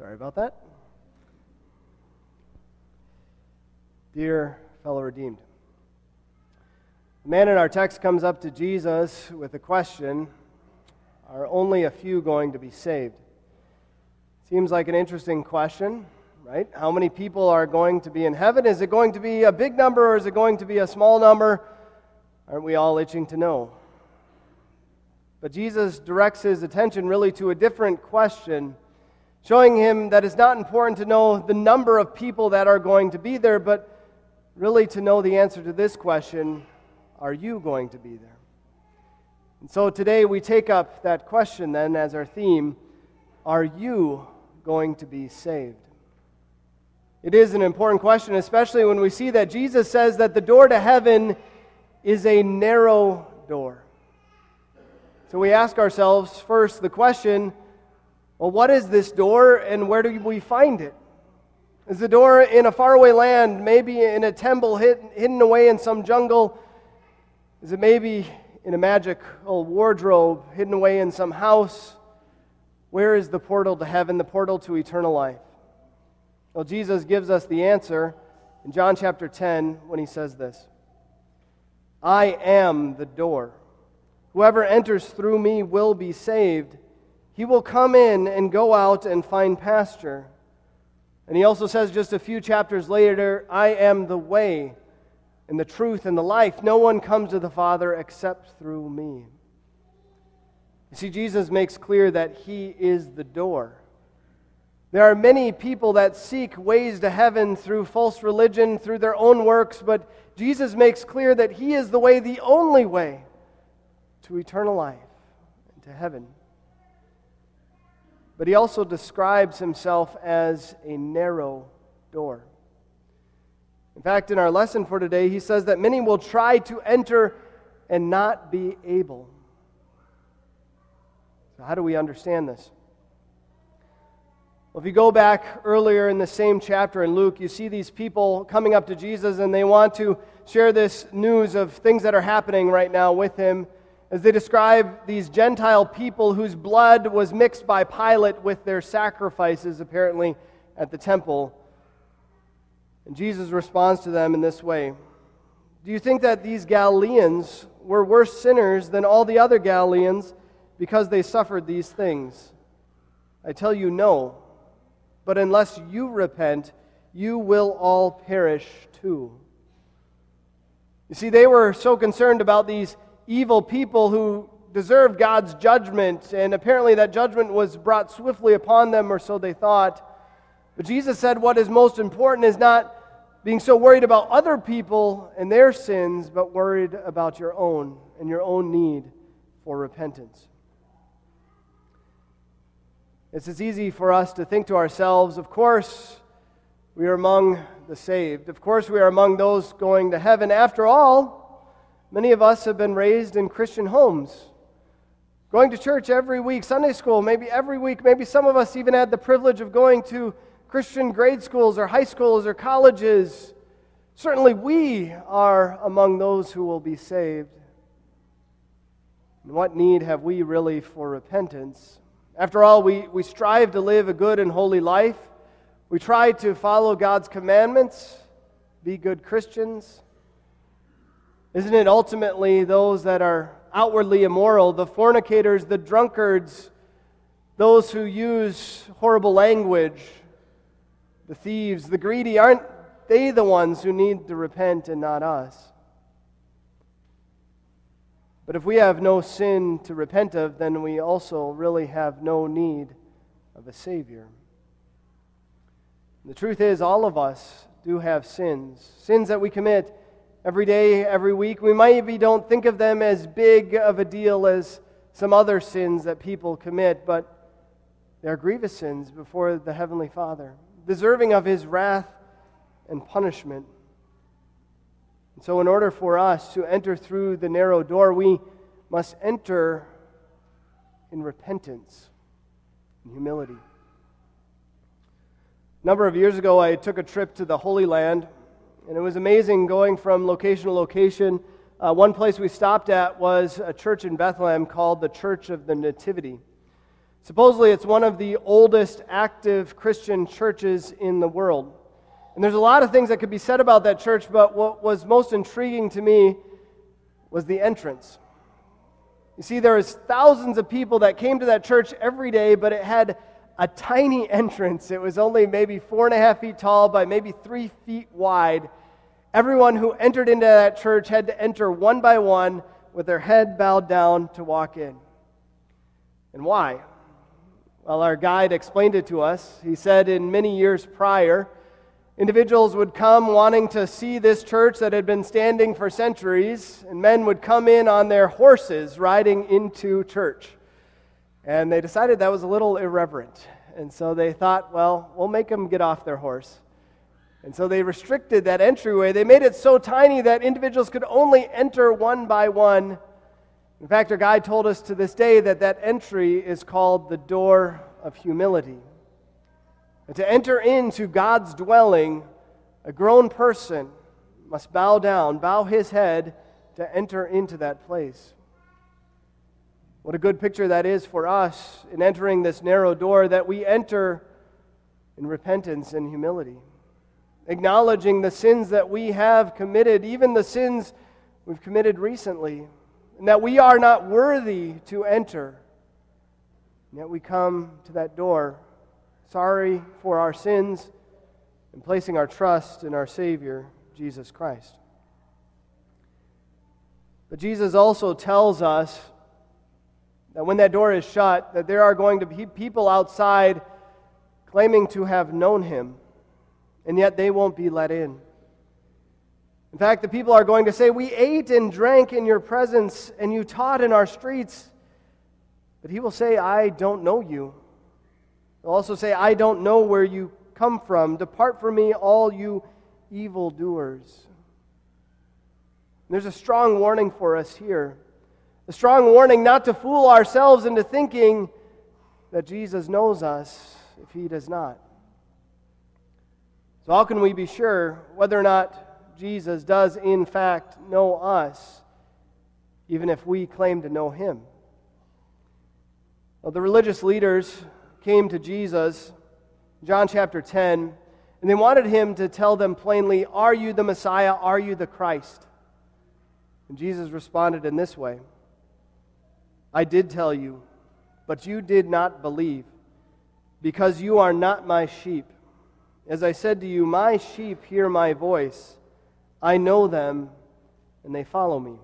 Sorry about that. Dear fellow redeemed, the man in our text comes up to Jesus with a question Are only a few going to be saved? Seems like an interesting question, right? How many people are going to be in heaven? Is it going to be a big number or is it going to be a small number? Aren't we all itching to know? But Jesus directs his attention really to a different question, showing him that it's not important to know the number of people that are going to be there, but really to know the answer to this question are you going to be there? And so today we take up that question then as our theme Are you going to be saved? It is an important question, especially when we see that Jesus says that the door to heaven is a narrow door. So we ask ourselves first the question well, what is this door and where do we find it? Is the door in a faraway land, maybe in a temple hidden away in some jungle? Is it maybe in a magical wardrobe hidden away in some house? Where is the portal to heaven, the portal to eternal life? Well, Jesus gives us the answer in John chapter 10 when he says this I am the door. Whoever enters through me will be saved. He will come in and go out and find pasture. And he also says just a few chapters later, I am the way and the truth and the life. No one comes to the Father except through me. You see, Jesus makes clear that He is the door. There are many people that seek ways to heaven through false religion, through their own works, but Jesus makes clear that He is the way, the only way to eternal life and to heaven. But He also describes Himself as a narrow door. In fact, in our lesson for today, He says that many will try to enter and not be able. So, how do we understand this? Well, if you go back earlier in the same chapter in Luke, you see these people coming up to Jesus and they want to share this news of things that are happening right now with him as they describe these Gentile people whose blood was mixed by Pilate with their sacrifices, apparently, at the temple. And Jesus responds to them in this way Do you think that these Galileans were worse sinners than all the other Galileans? because they suffered these things? I tell you, no. But unless you repent, you will all perish too. You see, they were so concerned about these evil people who deserved God's judgment, and apparently that judgment was brought swiftly upon them, or so they thought. But Jesus said what is most important is not being so worried about other people and their sins, but worried about your own and your own need for repentance. It's as easy for us to think to ourselves, of course, we are among the saved. Of course, we are among those going to heaven. After all, many of us have been raised in Christian homes, going to church every week, Sunday school, maybe every week. Maybe some of us even had the privilege of going to Christian grade schools or high schools or colleges. Certainly, we are among those who will be saved. And what need have we really for repentance? After all, we, we strive to live a good and holy life. We try to follow God's commandments, be good Christians. Isn't it ultimately those that are outwardly immoral, the fornicators, the drunkards, those who use horrible language, the thieves, the greedy, aren't they the ones who need to repent and not us? But if we have no sin to repent of, then we also really have no need of a Savior. The truth is, all of us do have sins, sins that we commit every day, every week. We maybe don't think of them as big of a deal as some other sins that people commit, but they're grievous sins before the Heavenly Father, deserving of His wrath and punishment. And so, in order for us to enter through the narrow door, we must enter in repentance and humility. A number of years ago, I took a trip to the Holy Land, and it was amazing going from location to location. Uh, one place we stopped at was a church in Bethlehem called the Church of the Nativity. Supposedly, it's one of the oldest active Christian churches in the world. And there's a lot of things that could be said about that church, but what was most intriguing to me was the entrance. You see, there was thousands of people that came to that church every day, but it had a tiny entrance. It was only maybe four and a half feet tall by maybe three feet wide. Everyone who entered into that church had to enter one by one with their head bowed down to walk in. And why? Well, our guide explained it to us. He said in many years prior, individuals would come wanting to see this church that had been standing for centuries, and men would come in on their horses riding into church. And they decided that was a little irreverent. And so they thought, well, we'll make them get off their horse. And so they restricted that entryway. They made it so tiny that individuals could only enter one by one. In fact, our guide told us to this day that that entry is called the door of humility. And to enter into God's dwelling, a grown person must bow down, bow his head to enter into that place. What a good picture that is for us in entering this narrow door that we enter in repentance and humility, acknowledging the sins that we have committed, even the sins we've committed recently, and that we are not worthy to enter. And yet we come to that door, sorry for our sins, and placing our trust in our Savior, Jesus Christ. But Jesus also tells us that when that door is shut, that there are going to be people outside claiming to have known him, and yet they won't be let in. In fact, the people are going to say, We ate and drank in your presence, and you taught in our streets. But he will say, I don't know you. He'll also say, I don't know where you come from. Depart from me, all you evildoers. There's a strong warning for us here. A strong warning not to fool ourselves into thinking that Jesus knows us if he does not. So, how can we be sure whether or not Jesus does, in fact, know us, even if we claim to know him? Well, the religious leaders came to Jesus, John chapter 10, and they wanted him to tell them plainly, Are you the Messiah? Are you the Christ? And Jesus responded in this way. I did tell you, but you did not believe, because you are not my sheep. As I said to you, my sheep hear my voice. I know them, and they follow me.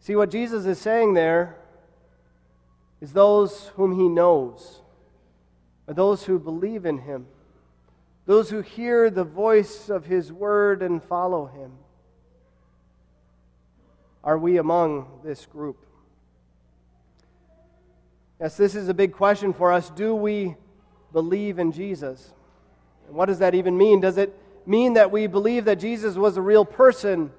See, what Jesus is saying there is those whom he knows, are those who believe in him, those who hear the voice of his word and follow him. Are we among this group? Yes, this is a big question for us. Do we believe in Jesus? And what does that even mean? Does it mean that we believe that Jesus was a real person?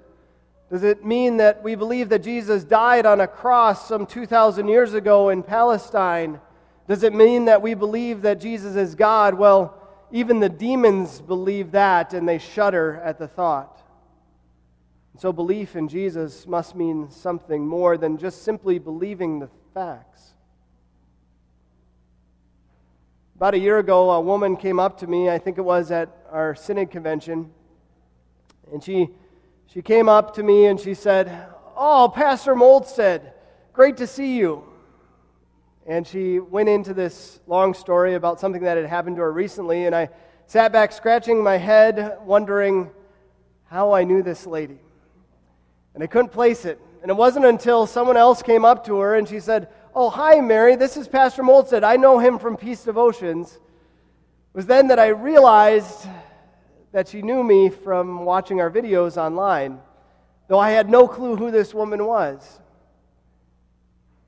Does it mean that we believe that Jesus died on a cross some 2,000 years ago in Palestine? Does it mean that we believe that Jesus is God? Well, even the demons believe that and they shudder at the thought. So, belief in Jesus must mean something more than just simply believing the facts. About a year ago, a woman came up to me, I think it was at our synod convention, and she, she came up to me and she said, Oh, Pastor Molstead, great to see you. And she went into this long story about something that had happened to her recently, and I sat back scratching my head, wondering how I knew this lady and I couldn't place it. And it wasn't until someone else came up to her and she said, Oh, hi, Mary, this is Pastor Molstead. I know him from Peace Devotions. It was then that I realized that she knew me from watching our videos online, though I had no clue who this woman was.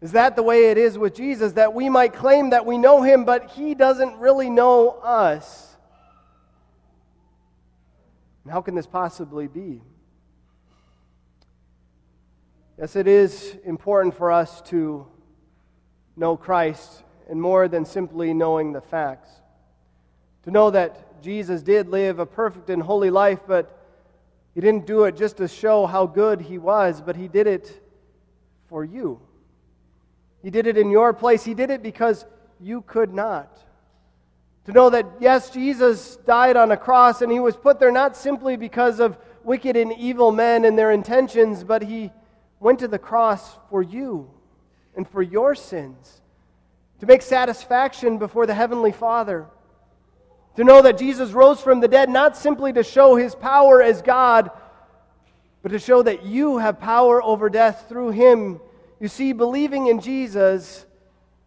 Is that the way it is with Jesus? That we might claim that we know him, but he doesn't really know us? And how can this possibly be? Yes, it is important for us to know Christ and more than simply knowing the facts. To know that Jesus did live a perfect and holy life, but he didn't do it just to show how good he was, but he did it for you. He did it in your place. He did it because you could not. To know that, yes, Jesus died on a cross and he was put there not simply because of wicked and evil men and their intentions, but he went to the cross for you and for your sins, to make satisfaction before the Heavenly Father. To know that Jesus rose from the dead not simply to show his power as God, but to show that you have power over death through him. You see, believing in Jesus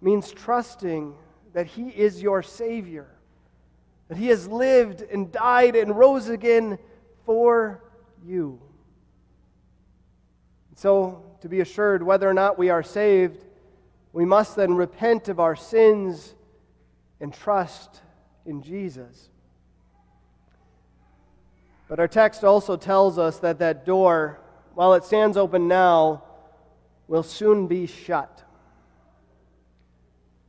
means trusting that he is your Savior, that he has lived and died and rose again for you. So, to be assured whether or not we are saved, we must then repent of our sins and trust in Jesus. But our text also tells us that that door, while it stands open now, will soon be shut.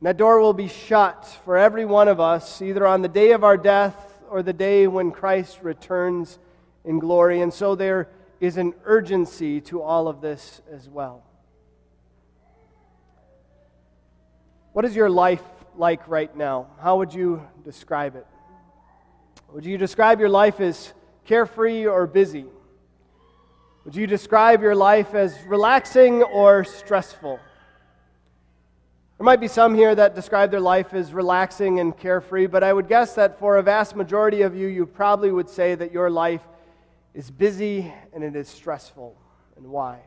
And that door will be shut for every one of us, either on the day of our death or the day when Christ returns in glory. And so there is an urgency to all of this as well. What is your life like right now? How would you describe it? Would you describe your life as carefree or busy? Would you describe your life as relaxing or stressful? There might be some here that describe their life as relaxing and carefree, but I would guess that for a vast majority of you, you probably would say that your life is busy and it is stressful. And why?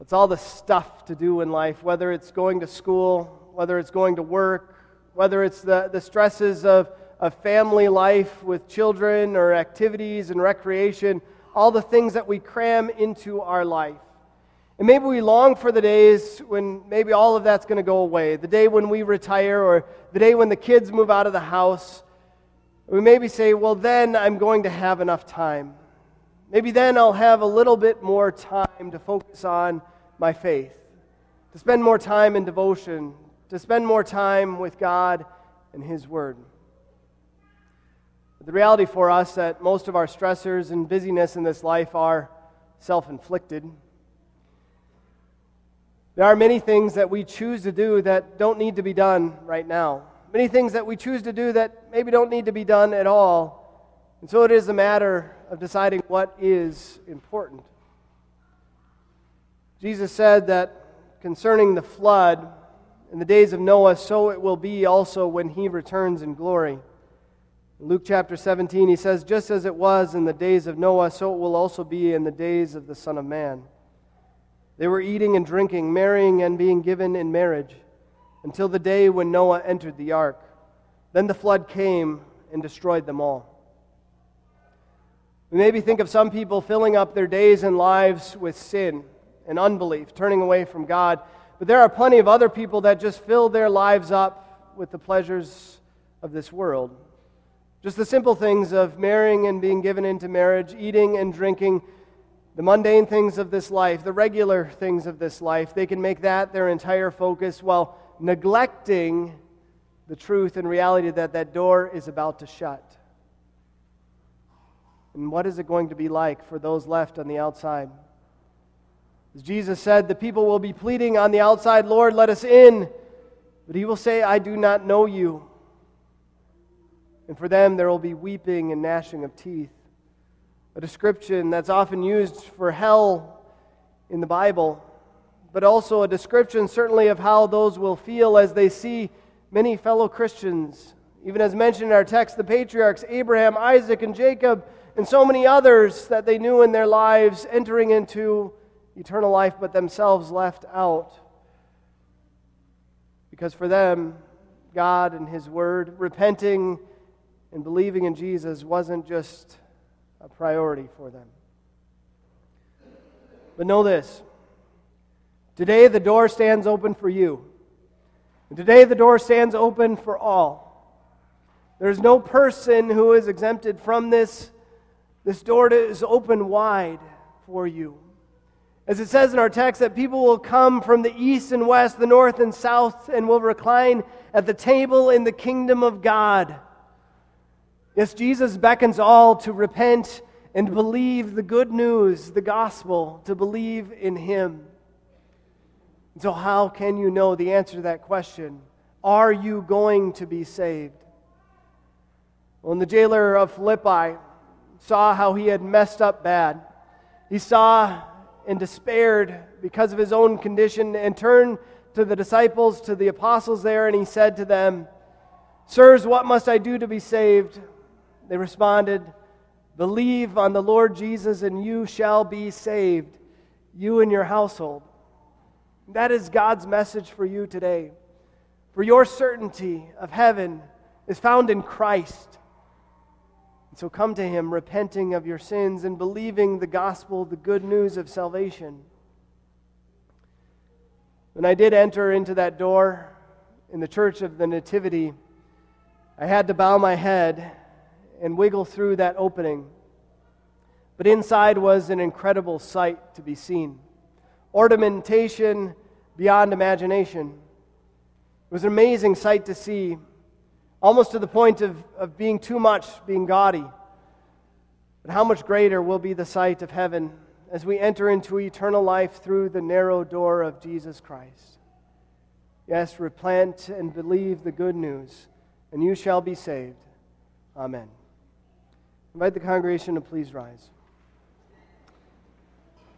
It's all the stuff to do in life, whether it's going to school, whether it's going to work, whether it's the, the stresses of, of family life with children or activities and recreation, all the things that we cram into our life. And maybe we long for the days when maybe all of that's going to go away, the day when we retire or the day when the kids move out of the house. We maybe say, well, then I'm going to have enough time. Maybe then I'll have a little bit more time to focus on my faith, to spend more time in devotion, to spend more time with God and His Word. But the reality for us that most of our stressors and busyness in this life are self inflicted. There are many things that we choose to do that don't need to be done right now. Many things that we choose to do that maybe don't need to be done at all. And so it is a matter of deciding what is important. Jesus said that concerning the flood, in the days of Noah, so it will be also when he returns in glory. In Luke chapter 17, he says, Just as it was in the days of Noah, so it will also be in the days of the Son of Man. They were eating and drinking, marrying and being given in marriage, until the day when Noah entered the ark. Then the flood came and destroyed them all. We maybe think of some people filling up their days and lives with sin and unbelief, turning away from God. But there are plenty of other people that just fill their lives up with the pleasures of this world. Just the simple things of marrying and being given into marriage, eating and drinking, the mundane things of this life, the regular things of this life. They can make that their entire focus while neglecting the truth and reality that that door is about to shut. And what is it going to be like for those left on the outside? As Jesus said, the people will be pleading on the outside, Lord, let us in. But he will say, I do not know you. And for them, there will be weeping and gnashing of teeth. A description that's often used for hell in the Bible, but also a description, certainly, of how those will feel as they see many fellow Christians. Even as mentioned in our text, the patriarchs, Abraham, Isaac, and Jacob, and so many others that they knew in their lives entering into eternal life, but themselves left out. Because for them, God and His Word, repenting and believing in Jesus wasn't just a priority for them. But know this today the door stands open for you. And today the door stands open for all. There's no person who is exempted from this this door is open wide for you. As it says in our text, that people will come from the east and west, the north and south, and will recline at the table in the kingdom of God. Yes, Jesus beckons all to repent and believe the good news, the gospel, to believe in Him. And so, how can you know the answer to that question? Are you going to be saved? When the jailer of Philippi saw how he had messed up bad, he saw and despaired because of his own condition and turned to the disciples, to the apostles there, and he said to them, Sirs, what must I do to be saved? They responded, Believe on the Lord Jesus, and you shall be saved, you and your household. That is God's message for you today. For your certainty of heaven is found in Christ. And so come to Him, repenting of your sins and believing the gospel, the good news of salvation. When I did enter into that door in the Church of the Nativity, I had to bow my head and wiggle through that opening. But inside was an incredible sight to be seen ornamentation beyond imagination. It was an amazing sight to see, almost to the point of, of being too much, being gaudy. But how much greater will be the sight of heaven as we enter into eternal life through the narrow door of Jesus Christ. Yes, repent and believe the good news, and you shall be saved. Amen. Invite the congregation to please rise.